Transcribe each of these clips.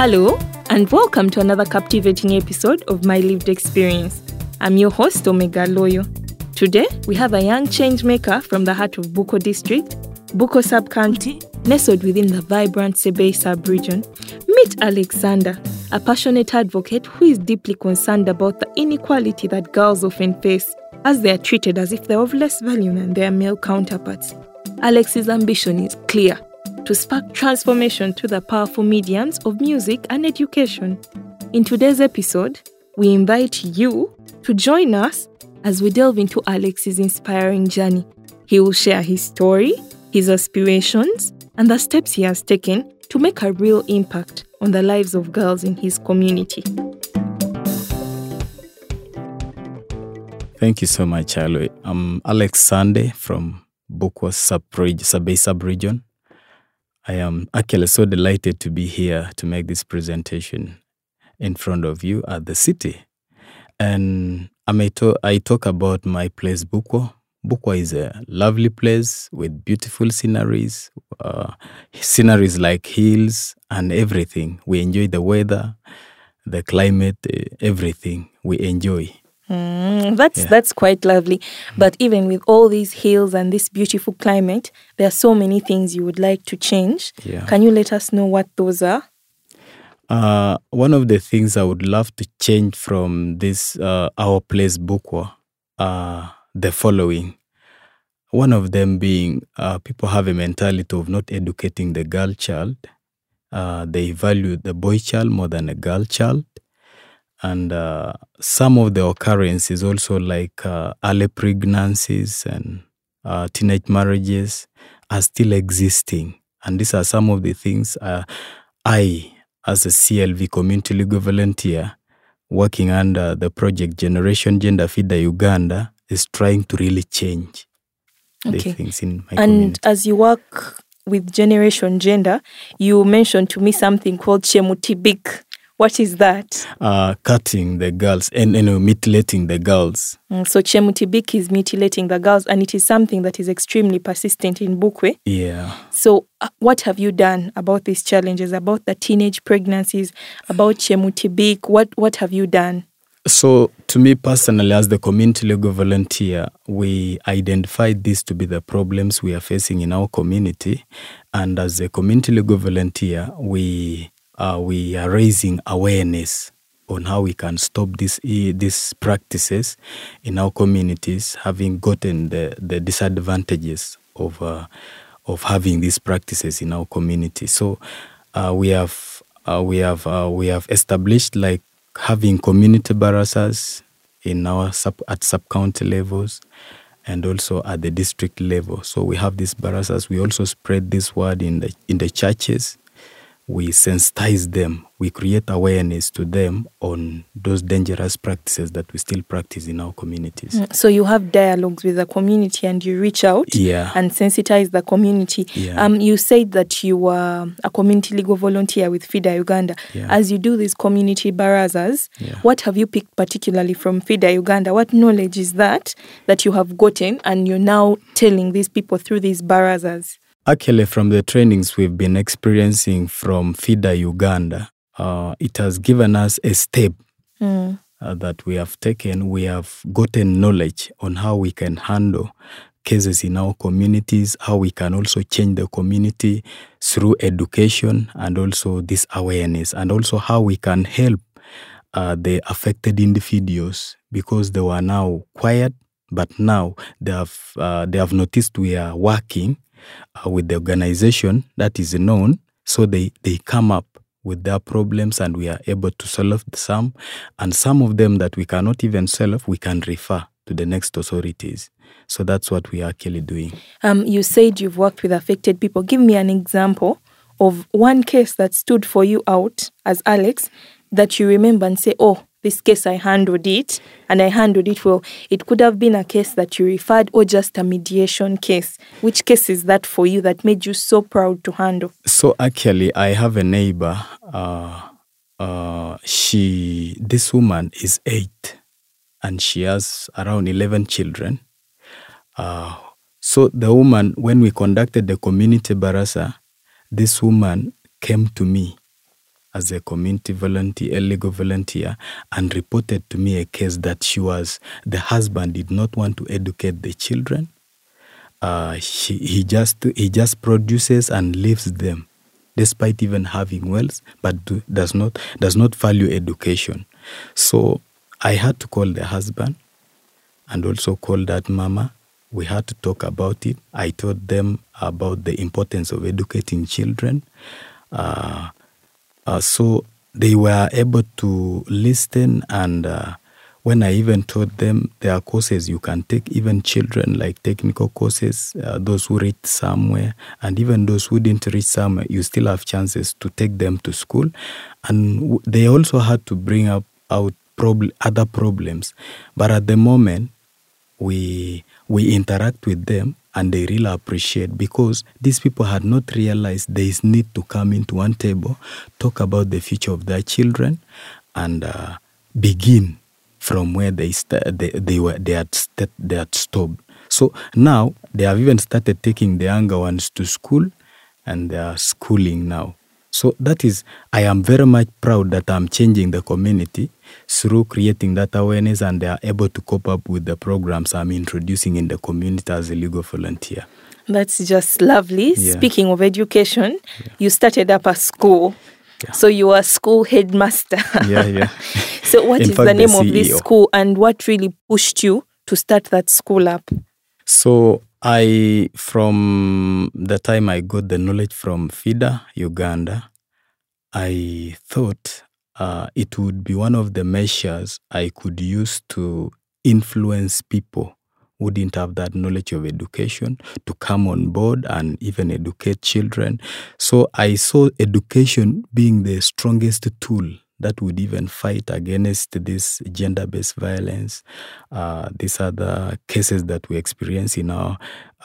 Hello, and welcome to another captivating episode of My Lived Experience. I'm your host, Omega Loyo. Today, we have a young change maker from the heart of Bukwa district, Bukwa sub county, nestled within the vibrant Sebei sub region. Meet Alexander, a passionate advocate who is deeply concerned about the inequality that girls often face as they are treated as if they're of less value than their male counterparts. Alex's ambition is clear to spark transformation through the powerful mediums of music and education. In today's episode, we invite you to join us as we delve into Alex's inspiring journey. He will share his story, his aspirations, and the steps he has taken to make a real impact on the lives of girls in his community. Thank you so much, Aloy. I'm Alex Sande from Bukwa sub-region. I am actually so delighted to be here to make this presentation in front of you at the city. And I, may to- I talk about my place, Bukwa. Bukwa is a lovely place with beautiful sceneries, uh, sceneries like hills and everything. We enjoy the weather, the climate, eh, everything we enjoy. Mm, that's Yeah. that's quite lovely. But even with all these hills and this beautiful climate, there are so many things you would like to change. Yeah. Can you let us know what those are? Uh, one of the things I would love to change from this uh, our place Bukwa are the following. One of them being uh, people have a mentality of not educating the girl child. Uh, they value the boy child more than a girl child. And uh, some of the occurrences also like uh, early pregnancies and uh, teenage marriages are still existing. And these are some of the things uh, I, as a CLV community legal volunteer, working under the project Generation Gender FIDA Uganda, is trying to really change Okay. the things in my and community. as you work with Generation Gender, you mentioned to me something called Chemutibik. What is that? Uh, cutting the girls and you know, mutilating the girls. Mm, So Chemutibik is mutilating the girls, and it is something that is extremely persistent in Bukwa. Yeah. So, uh, what have you done about these challenges, about the teenage pregnancies, about Chemutibik? What what have you done? So, to me personally, as the community legal volunteer, we identified this to be the problems we are facing in our community. And as a community legal volunteer, we, uh, we are raising awareness on how we can stop this, eh, these practices in our communities, having gotten the, the disadvantages of, uh, of having these practices in our community. So, uh, we have uh, we have uh, we have established like having community barazas in our sub at sub county levels and also at the district level. So we have these barazas. We also spread this word in the in the churches. We sensitize them. We create awareness to them on those dangerous practices that we still practice in our communities. Mm, So you have dialogues with the community and you reach out Yeah. and sensitize the community. Yeah. Um, you said that you were a community legal volunteer with FIDA Uganda. Yeah. As you do these community barazas, what have you picked particularly from FIDA Uganda? What knowledge is that that you have gotten and you're now telling these people through these barazas? Actually, from the trainings we've been experiencing from FIDA Uganda, uh, it has given us a step Mm. uh, that we have taken. We have gotten knowledge on how we can handle cases in our communities, how we can also change the community through education and also this awareness, and also how we can help uh, the affected individuals because they were now quiet, but now they have uh, they have noticed we are working uh, with the organization that is known, so they they come up with their problems and we are able to solve some. And some of them that we cannot even solve we can refer to the next authorities. So that's what we are actually doing. Um, you said you've worked with affected people. Give me an example of one case that stood for you out as Alex that you remember and say, oh, this case I handled it and I handled it well. It could have been a case that you referred or just a mediation case. Which case is that for you that made you so proud to handle? so actually i have a neighbor uh, uh, she this woman is eight and she has around 11 children uh, so the woman when we conducted the community baraza this woman came to me as a community volunteer, a legal volunteer, and reported to me a case that she was the husband did not want to educate the children. Uh, he, he just he just produces and leaves them, despite even having wealth, but do, does not does not value education. So I had to call the husband, and also call that mama. We had to talk about it. I told them about the importance of educating children. Uh, uh, so they were able to listen and uh, when I even told them there are courses you can take, even children like technical courses, uh, those who reach somewhere, and even those who didn't reach somewhere, you still have chances to take them to school. And w- they also had to bring up out prob- other problems. But at the moment, we we interact with them and they really appreciate because these people had not realized there is need to come into one table, talk about the future of their children, and uh, begin from where they st- they, they were they had st- they had stopped. So now they have even started taking the younger ones to school, and they are schooling now. So that is, I am very much proud that I'm changing the community through creating that awareness and they are able to cope up with the programs I'm introducing in the community as a legal volunteer. That's just lovely. Yeah. Speaking of education, you started up a school. Yeah. So you are school headmaster. Yeah, yeah. so what is fact, the the name of this school and what really pushed you to start that school up? So I, from the time I got the knowledge from FIDA, Uganda, I thought uh, it would be one of the measures I could use to influence people who didn't have that knowledge of education to come on board and even educate children. So I saw education being the strongest tool that would even fight against this gender-based violence, uh, these other cases that we experience in our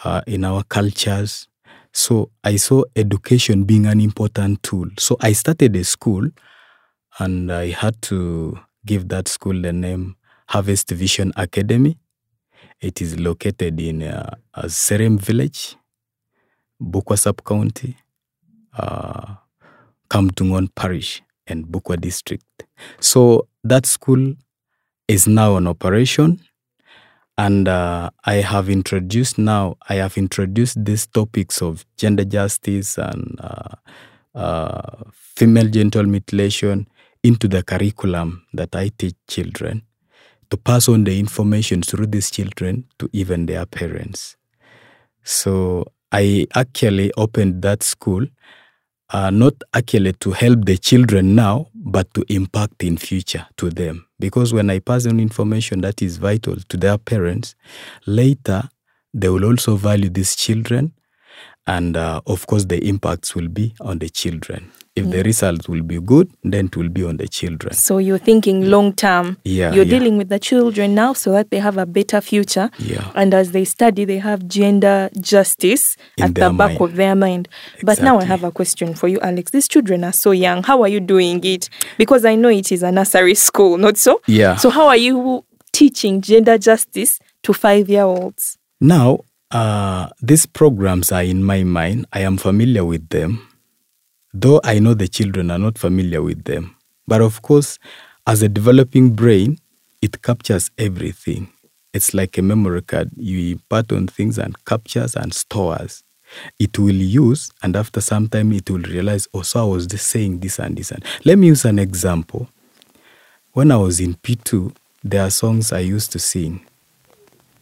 uh, in our cultures. So I saw education being an important tool. So I started a school, and I had to give that school the name Harvest Vision Academy. It is located in uh, uh, Serem Village, Bukwa Sub County, uh, Kamtungon Parish, and Bukwa District. So that school is now on operation, and uh, I have introduced now. I have introduced these topics of gender justice and uh, uh, female genital mutilation into the curriculum that I teach children to pass on the information through these children to even their parents. So I actually opened that school uh, not actually to help the children now, but to impact in future to them. Because when I pass on information that is vital to their parents, later they will also value these children, and uh, of course the impacts will be on the children. If the results will be good, then it will be on the children. So you're thinking long term. Yeah, You're yeah. dealing with the children now so that they have a better future. Yeah. And as they study, they have gender justice In at the back mind. of their mind. But now I have a question for you, Alex. These children are so young. How are you doing it? Because I know it is a nursery school, not so? Yeah. So how are you teaching gender justice to five year olds? Now, uh, these programs are in my mind. I am familiar with them, though I know the children are not familiar with them. But of course, as a developing brain, it captures everything. It's like a memory card. You impart on things and captures and stores. It will use, and after some time, it will realize, oh, so I was just saying this and this. And let me use an example. When I was in P2, there are songs I used to sing.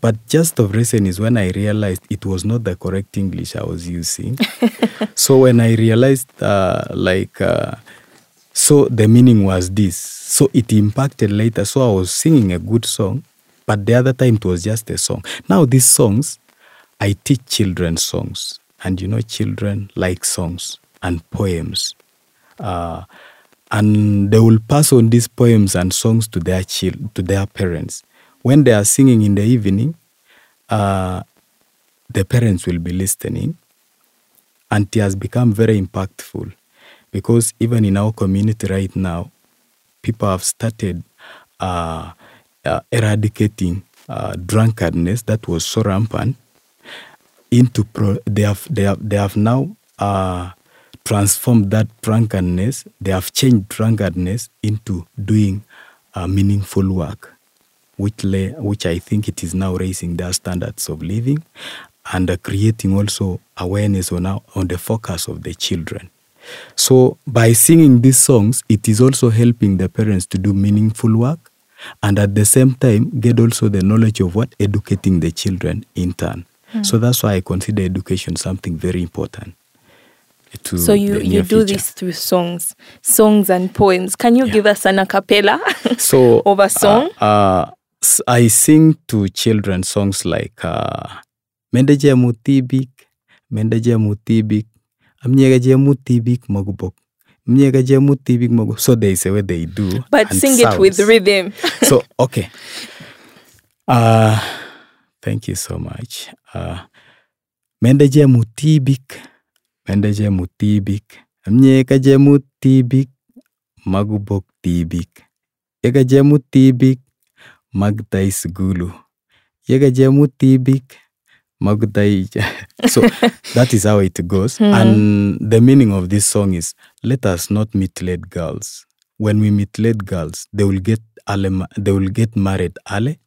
But just of recent is when I realized it was not the correct English I was using. so when I realized, uh, like, uh, so the meaning was this. So it impacted later. So I was singing a good song, but the other time it was just a song. Now these songs, I teach children songs, and you know, children like songs and poems. Uh, and they will pass on these poems and songs to their chil- to their parents. When they are singing in the evening, uh, the parents will be listening, and it has become very impactful because even in our community right now, people have started uh, uh, eradicating uh, drunkenness that was so rampant into pro- they have they have they have now uh, transformed that drunkenness, they have changed drunkenness into doing uh, meaningful work, which, lay, which I think it is now raising their standards of living and uh, creating also awareness on, our, on the focus of the children. So by singing these songs, it is also helping the parents to do meaningful work and at the same time get also the knowledge of what educating the children in turn. So that's why I consider education something very important. To So you, you do future. this through songs, songs and poems. Can you Yeah. give us an a cappella so of a song? Uh, uh, I sing to children songs like uh, Mendeje mutibik, mendeje mutibik, amnyegaje mutibik magubok, mnyegaje mutibik magubok. So there is a way they do. but and sing it with sounds. rhythm. so okay. Uh, thank you so much. Uh, mendeje mutibik, mendeje mutibik, amnyekaje mutibik, magubok tibik. Yekaje mutibik, magtai sugulu. Yekaje mutibik, magtai. so that is how it goes. Hmm. And the meaning of this song is let us not meet mutilate girls. When we meet mutilate girls, they will get early, they will get married early.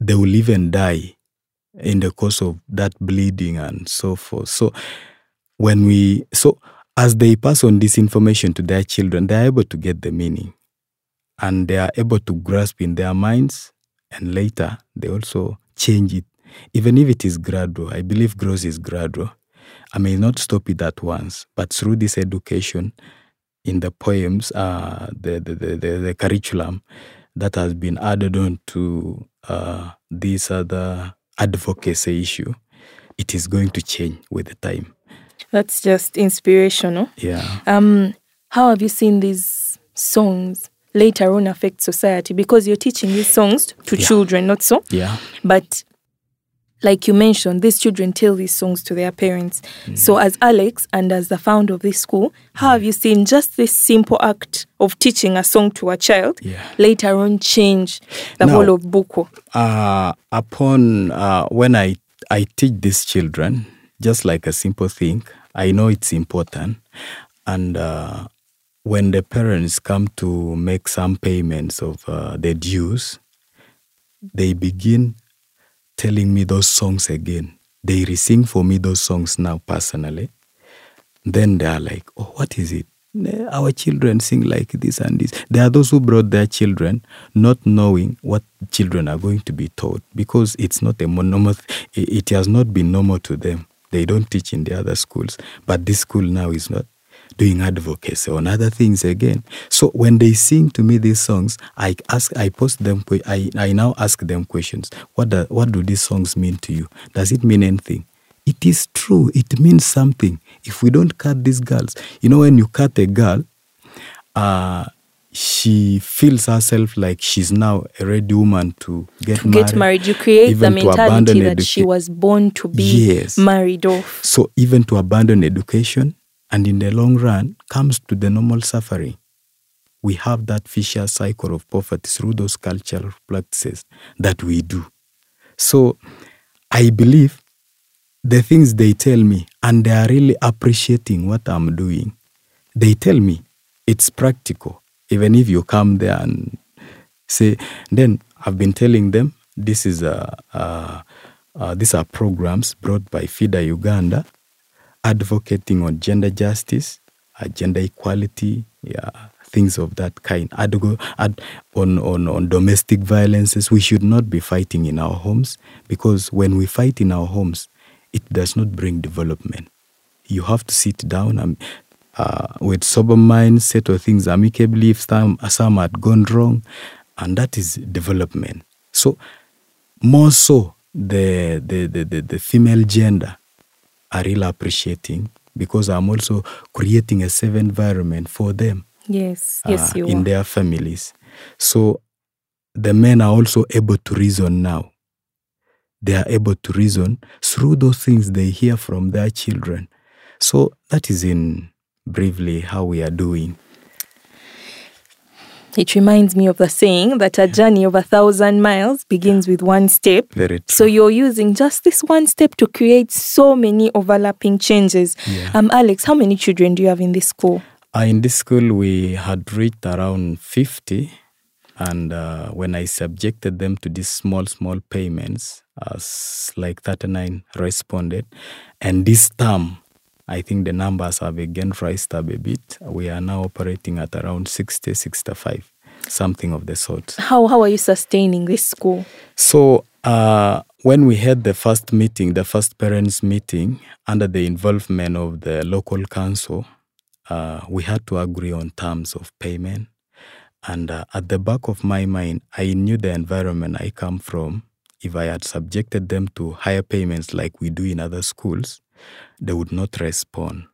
They will even die in the course of that bleeding and so forth. So when we so as they pass on this information to their children, they are able to get the meaning and they are able to grasp in their minds and later they also change it. Even if it is gradual i believe growth is gradual. I may not stop it at once but through this education in the poems uh, the, the, the, the, the curriculum that has been added on to uh, this other advocacy issue it is going to change with the time. That's just inspirational. yeah. Um, how have you seen these songs later on affect society? Because you're teaching these songs to Yeah. children, not so? yeah But like you mentioned, these children tell these songs to their parents. Mm. So, as Alex and as the founder of this school, how have you seen just this simple act of teaching a song to a child Yeah. later on change the Now- whole of Bukwa? uh, upon uh, when I I teach these children, just like a simple thing, I know it's important, and uh, when the parents come to make some payments of uh, the dues, they begin telling me those songs again. They re-sing for me those songs now personally. Then they are like, "Oh, what is it? Our children sing like this and this." There are those who brought their children, not knowing what children are going to be taught, because it's not a. It it has not been normal to them. They don't teach in the other schools, but this school now is not doing advocacy on other things again. So when they sing to me these songs, I ask, I post them, I, I now ask them questions. What do, what do these songs mean to you? Does it mean anything? It is true. It means something. If we don't cut these girls, you know, when you cut a girl, uh, she feels herself like she's now a ready woman to get married. To married. get married, you create the mentality that she was born to be Yes. married off. So even to abandon education and in the long run comes to the normal suffering. We have that vicious cycle of poverty through those cultural practices that we do. So I believe the things they tell me and they are really appreciating what I'm doing. They tell me it's practical. Even if you come there and say, then I've been telling them this is a, a, these are programs brought by FIDA Uganda advocating on gender justice, uh, gender equality, yeah, things of that kind. Ad- on, on, on domestic violences, we should not be fighting in our homes because when we fight in our homes, it does not bring development. You have to sit down and uh, with sober mind, settle things amicably if some, some had gone wrong, and that is development. So, more so, the, the, the, the, the female gender are really appreciating because I'm also creating a safe environment for them Yes, yes, uh, you in are. their families. So the men are also able to reason now. They are able to reason through those things they hear from their children. So that is in briefly how we are doing. It reminds me of the saying that a journey of a thousand miles begins with one step. Very true. So you're using just this one step to create so many overlapping changes. Yeah. Um, Alex, how many children do you have in this school? Uh, in this school, we had reached around 50. And uh, when I subjected them to these small, small payments, as like 39 responded. And this term, I think the numbers have again raised up a bit. We are now operating at around 60, 65, something of the sort. How, how are you sustaining this school? So, uh, when we had the first meeting, the first parents' meeting, under the involvement of the local council, uh, we had to agree on terms of payment. And uh, at the back of my mind, I knew the environment I come from. If I had subjected them to higher payments like we do in other schools, they would not respond.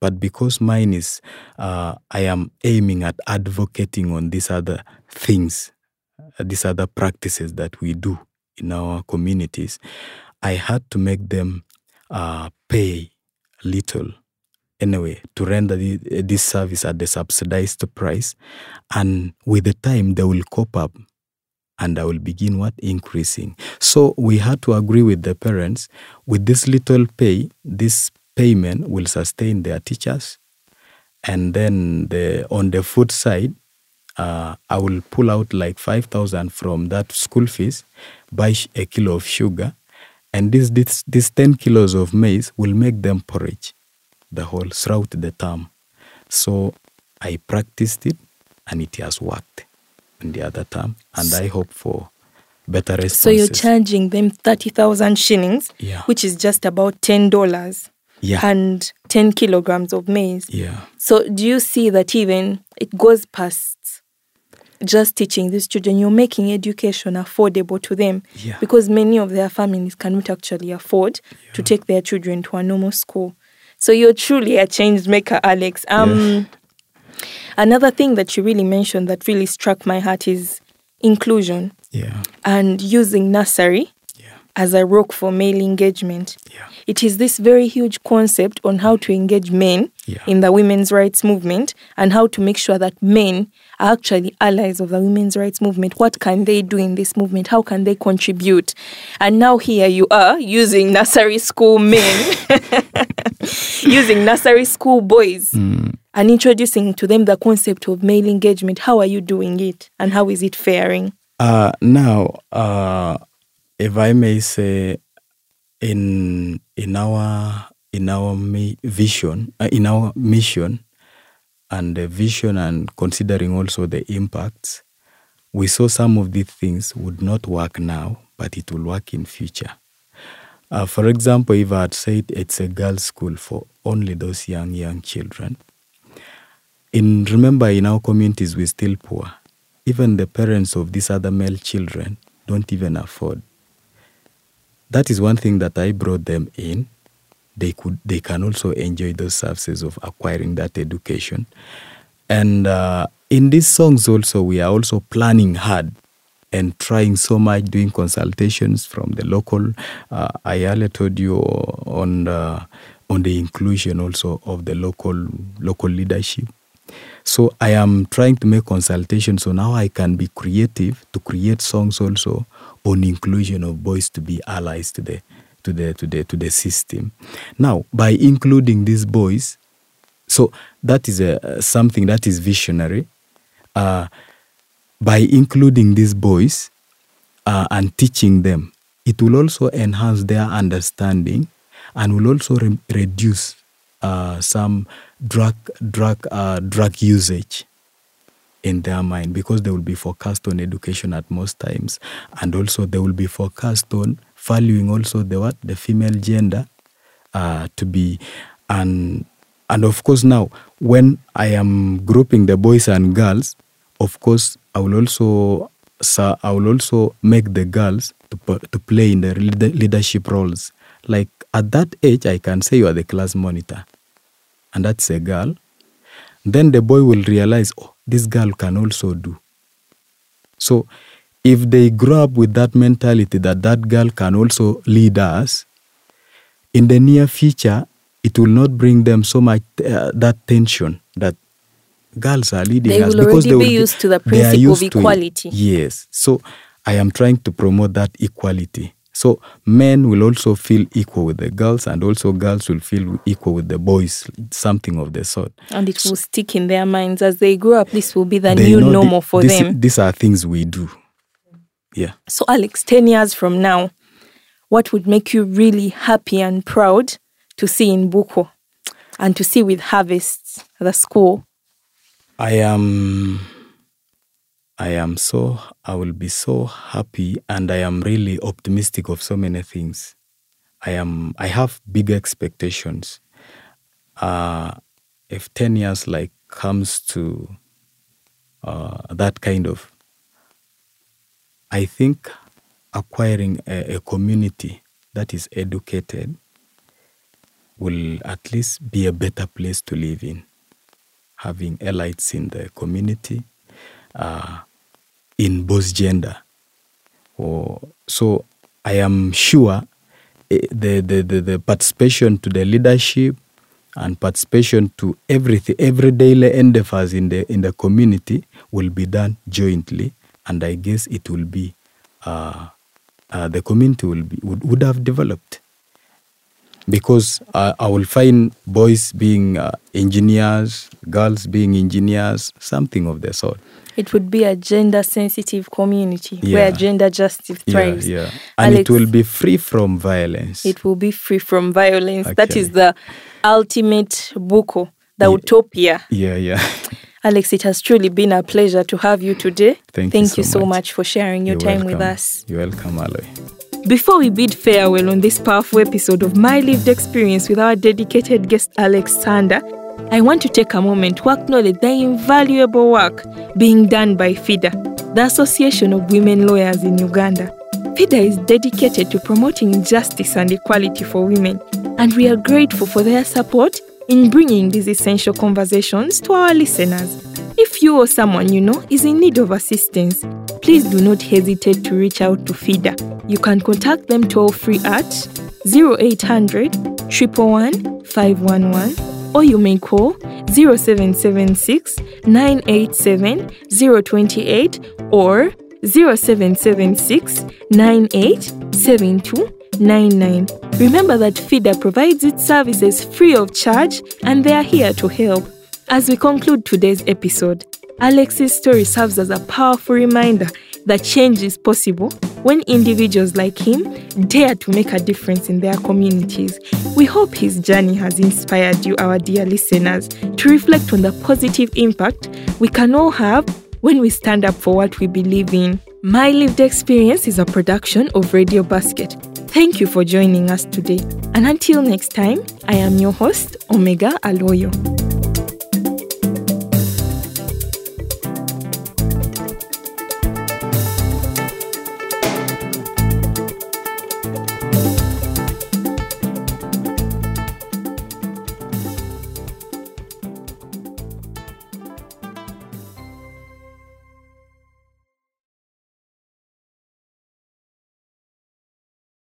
But because mine is, uh, I am aiming at advocating on these other things, uh, these other practices that we do in our communities, I had to make them uh, pay little anyway to render this service at the subsidized price. And with the time, they will cope up and I will begin what increasing. So we had to agree with the parents with this little pay, this payment will sustain their teachers. And then the on the food side, uh, I will pull out like 5,000 from that school fees, buy a kilo of sugar, and this, this, this 10 kilos of maize will make them porridge the whole throughout the term. So I practiced it and it has worked in the other term, and I hope for better responses. So you're charging them 30,000 shillings, Yeah. which is just about $10, Yeah. and 10 kilograms of maize. yeah. So do you see that even it goes past just teaching these children, you're making education affordable to them Yeah. because many of their families cannot actually afford to take their children to a normal school. So you're truly a change maker, Alex. Um, Another thing that you really mentioned that really struck my heart is inclusion Yeah. and using nursery Yeah. as a rock for male engagement. Yeah. It is this very huge concept on how to engage men Yeah. in the women's rights movement and how to make sure that men are actually allies of the women's rights movement. What can they do in this movement? How can they contribute? And now here you are using nursery school men, using nursery school boys, mm. And introducing to them the concept of male engagement. How are you doing it? And how is it faring? Uh, now, uh, if I may say, in in our in our vision, uh, in our mission, and the vision, and considering also the impacts, we saw some of these things would not work now, but it will work in future. Uh, for example, if I had said it's a girls' school for only those young young children, in remember in our communities we're still poor. Even the parents of these other male children don't even afford. That is one thing that i brought them in. They could they can also enjoy those services of acquiring that education. And uh, in these songs also we are also planning hard and trying so much doing consultations from the local uh, i earlier told you on the, on the inclusion also of the local local leadership so I am trying to make consultations so now I can be creative to create songs also on inclusion of boys to be allies to the to the to the to the system. Now by including these boys, so that is a, something that is visionary. Uh, by including these boys uh, and teaching them, it will also enhance their understanding and will also re- reduce uh, some drug drug uh, drug usage in their mind because they will be focused on education at most times. And also they will be focused on valuing also the what? The female gender uh, to be and and of course now when I am grouping the boys and girls of course I will also so I will also make the girls to, to play in the leadership roles. Like at that age I can say you are the class monitor and that's a girl, then the boy will realize, oh, this girl can also do. So if they grow up with that mentality that that girl can also lead us, in the near future, it will not bring them so much uh, that tension that girls are leading They us because they will be used to the principle of used to it. equality. Yes. So I am trying to promote that equality. So men will also feel equal with the girls, and also girls will feel equal with the boys, something of the sort. And it will stick in their minds as they grow up. This will be the new know the- normal for this- them. These are things we do. Yeah. So, Alex, 10 years from now, what would make you really happy and proud to see in Bukwa and to see with Harvest, the school? I am I am so I will be so happy and I am really optimistic of so many things. I am I have big expectations. Uh if 10 years like comes to uh, that kind of I think acquiring a, a community that is educated will at least be a better place to live in having elites in the community uh, in both gender. Or, so I am sure eh, the, the, the, the participation to the leadership and participation to everything, every daily endeavors in the, in the community will be done jointly. And I guess it will be, uh, uh, the community will be, would, would have developed because uh, I will find boys being uh, engineers, girls being engineers, something of the sort. It would be a gender sensitive community Yeah. where gender justice thrives. Yeah, yeah. And Alex, it will be free from violence. it will be free from violence. That Okay. is the ultimate Bukwa, the Yeah. utopia. yeah, yeah. Alex, it has truly been a pleasure to have you today. Thank you you so so much. much for sharing your You're time with welcome. us. You're welcome, Aloy. Before we bid farewell on this powerful episode of My Lived Experience with our dedicated guest Alexander, I want to take a moment to acknowledge the invaluable work being done by FIDA, the Association of Women Lawyers in Uganda. FIDA is dedicated to promoting justice and equality for women, and we are grateful for their support in bringing these essential conversations to our listeners. If you or someone you know is in need of assistance, please do not hesitate to reach out to FIDA. You can contact them toll free at 0800 111 511 or you may call 0776 987 028 or 0776 987299. Remember that FIDA provides its services free of charge and they are here to help. As we conclude today's episode, Alex's story serves as a powerful reminder that change is possible when individuals like him dare to make a difference in their communities. We hope his journey has inspired you, our dear listeners, to reflect on the positive impact we can all have when we stand up for what we believe in. My Lived Experience is a production of Radio Basket. Thank you for joining us today. And until next time, I am your host, Omega Aloyo.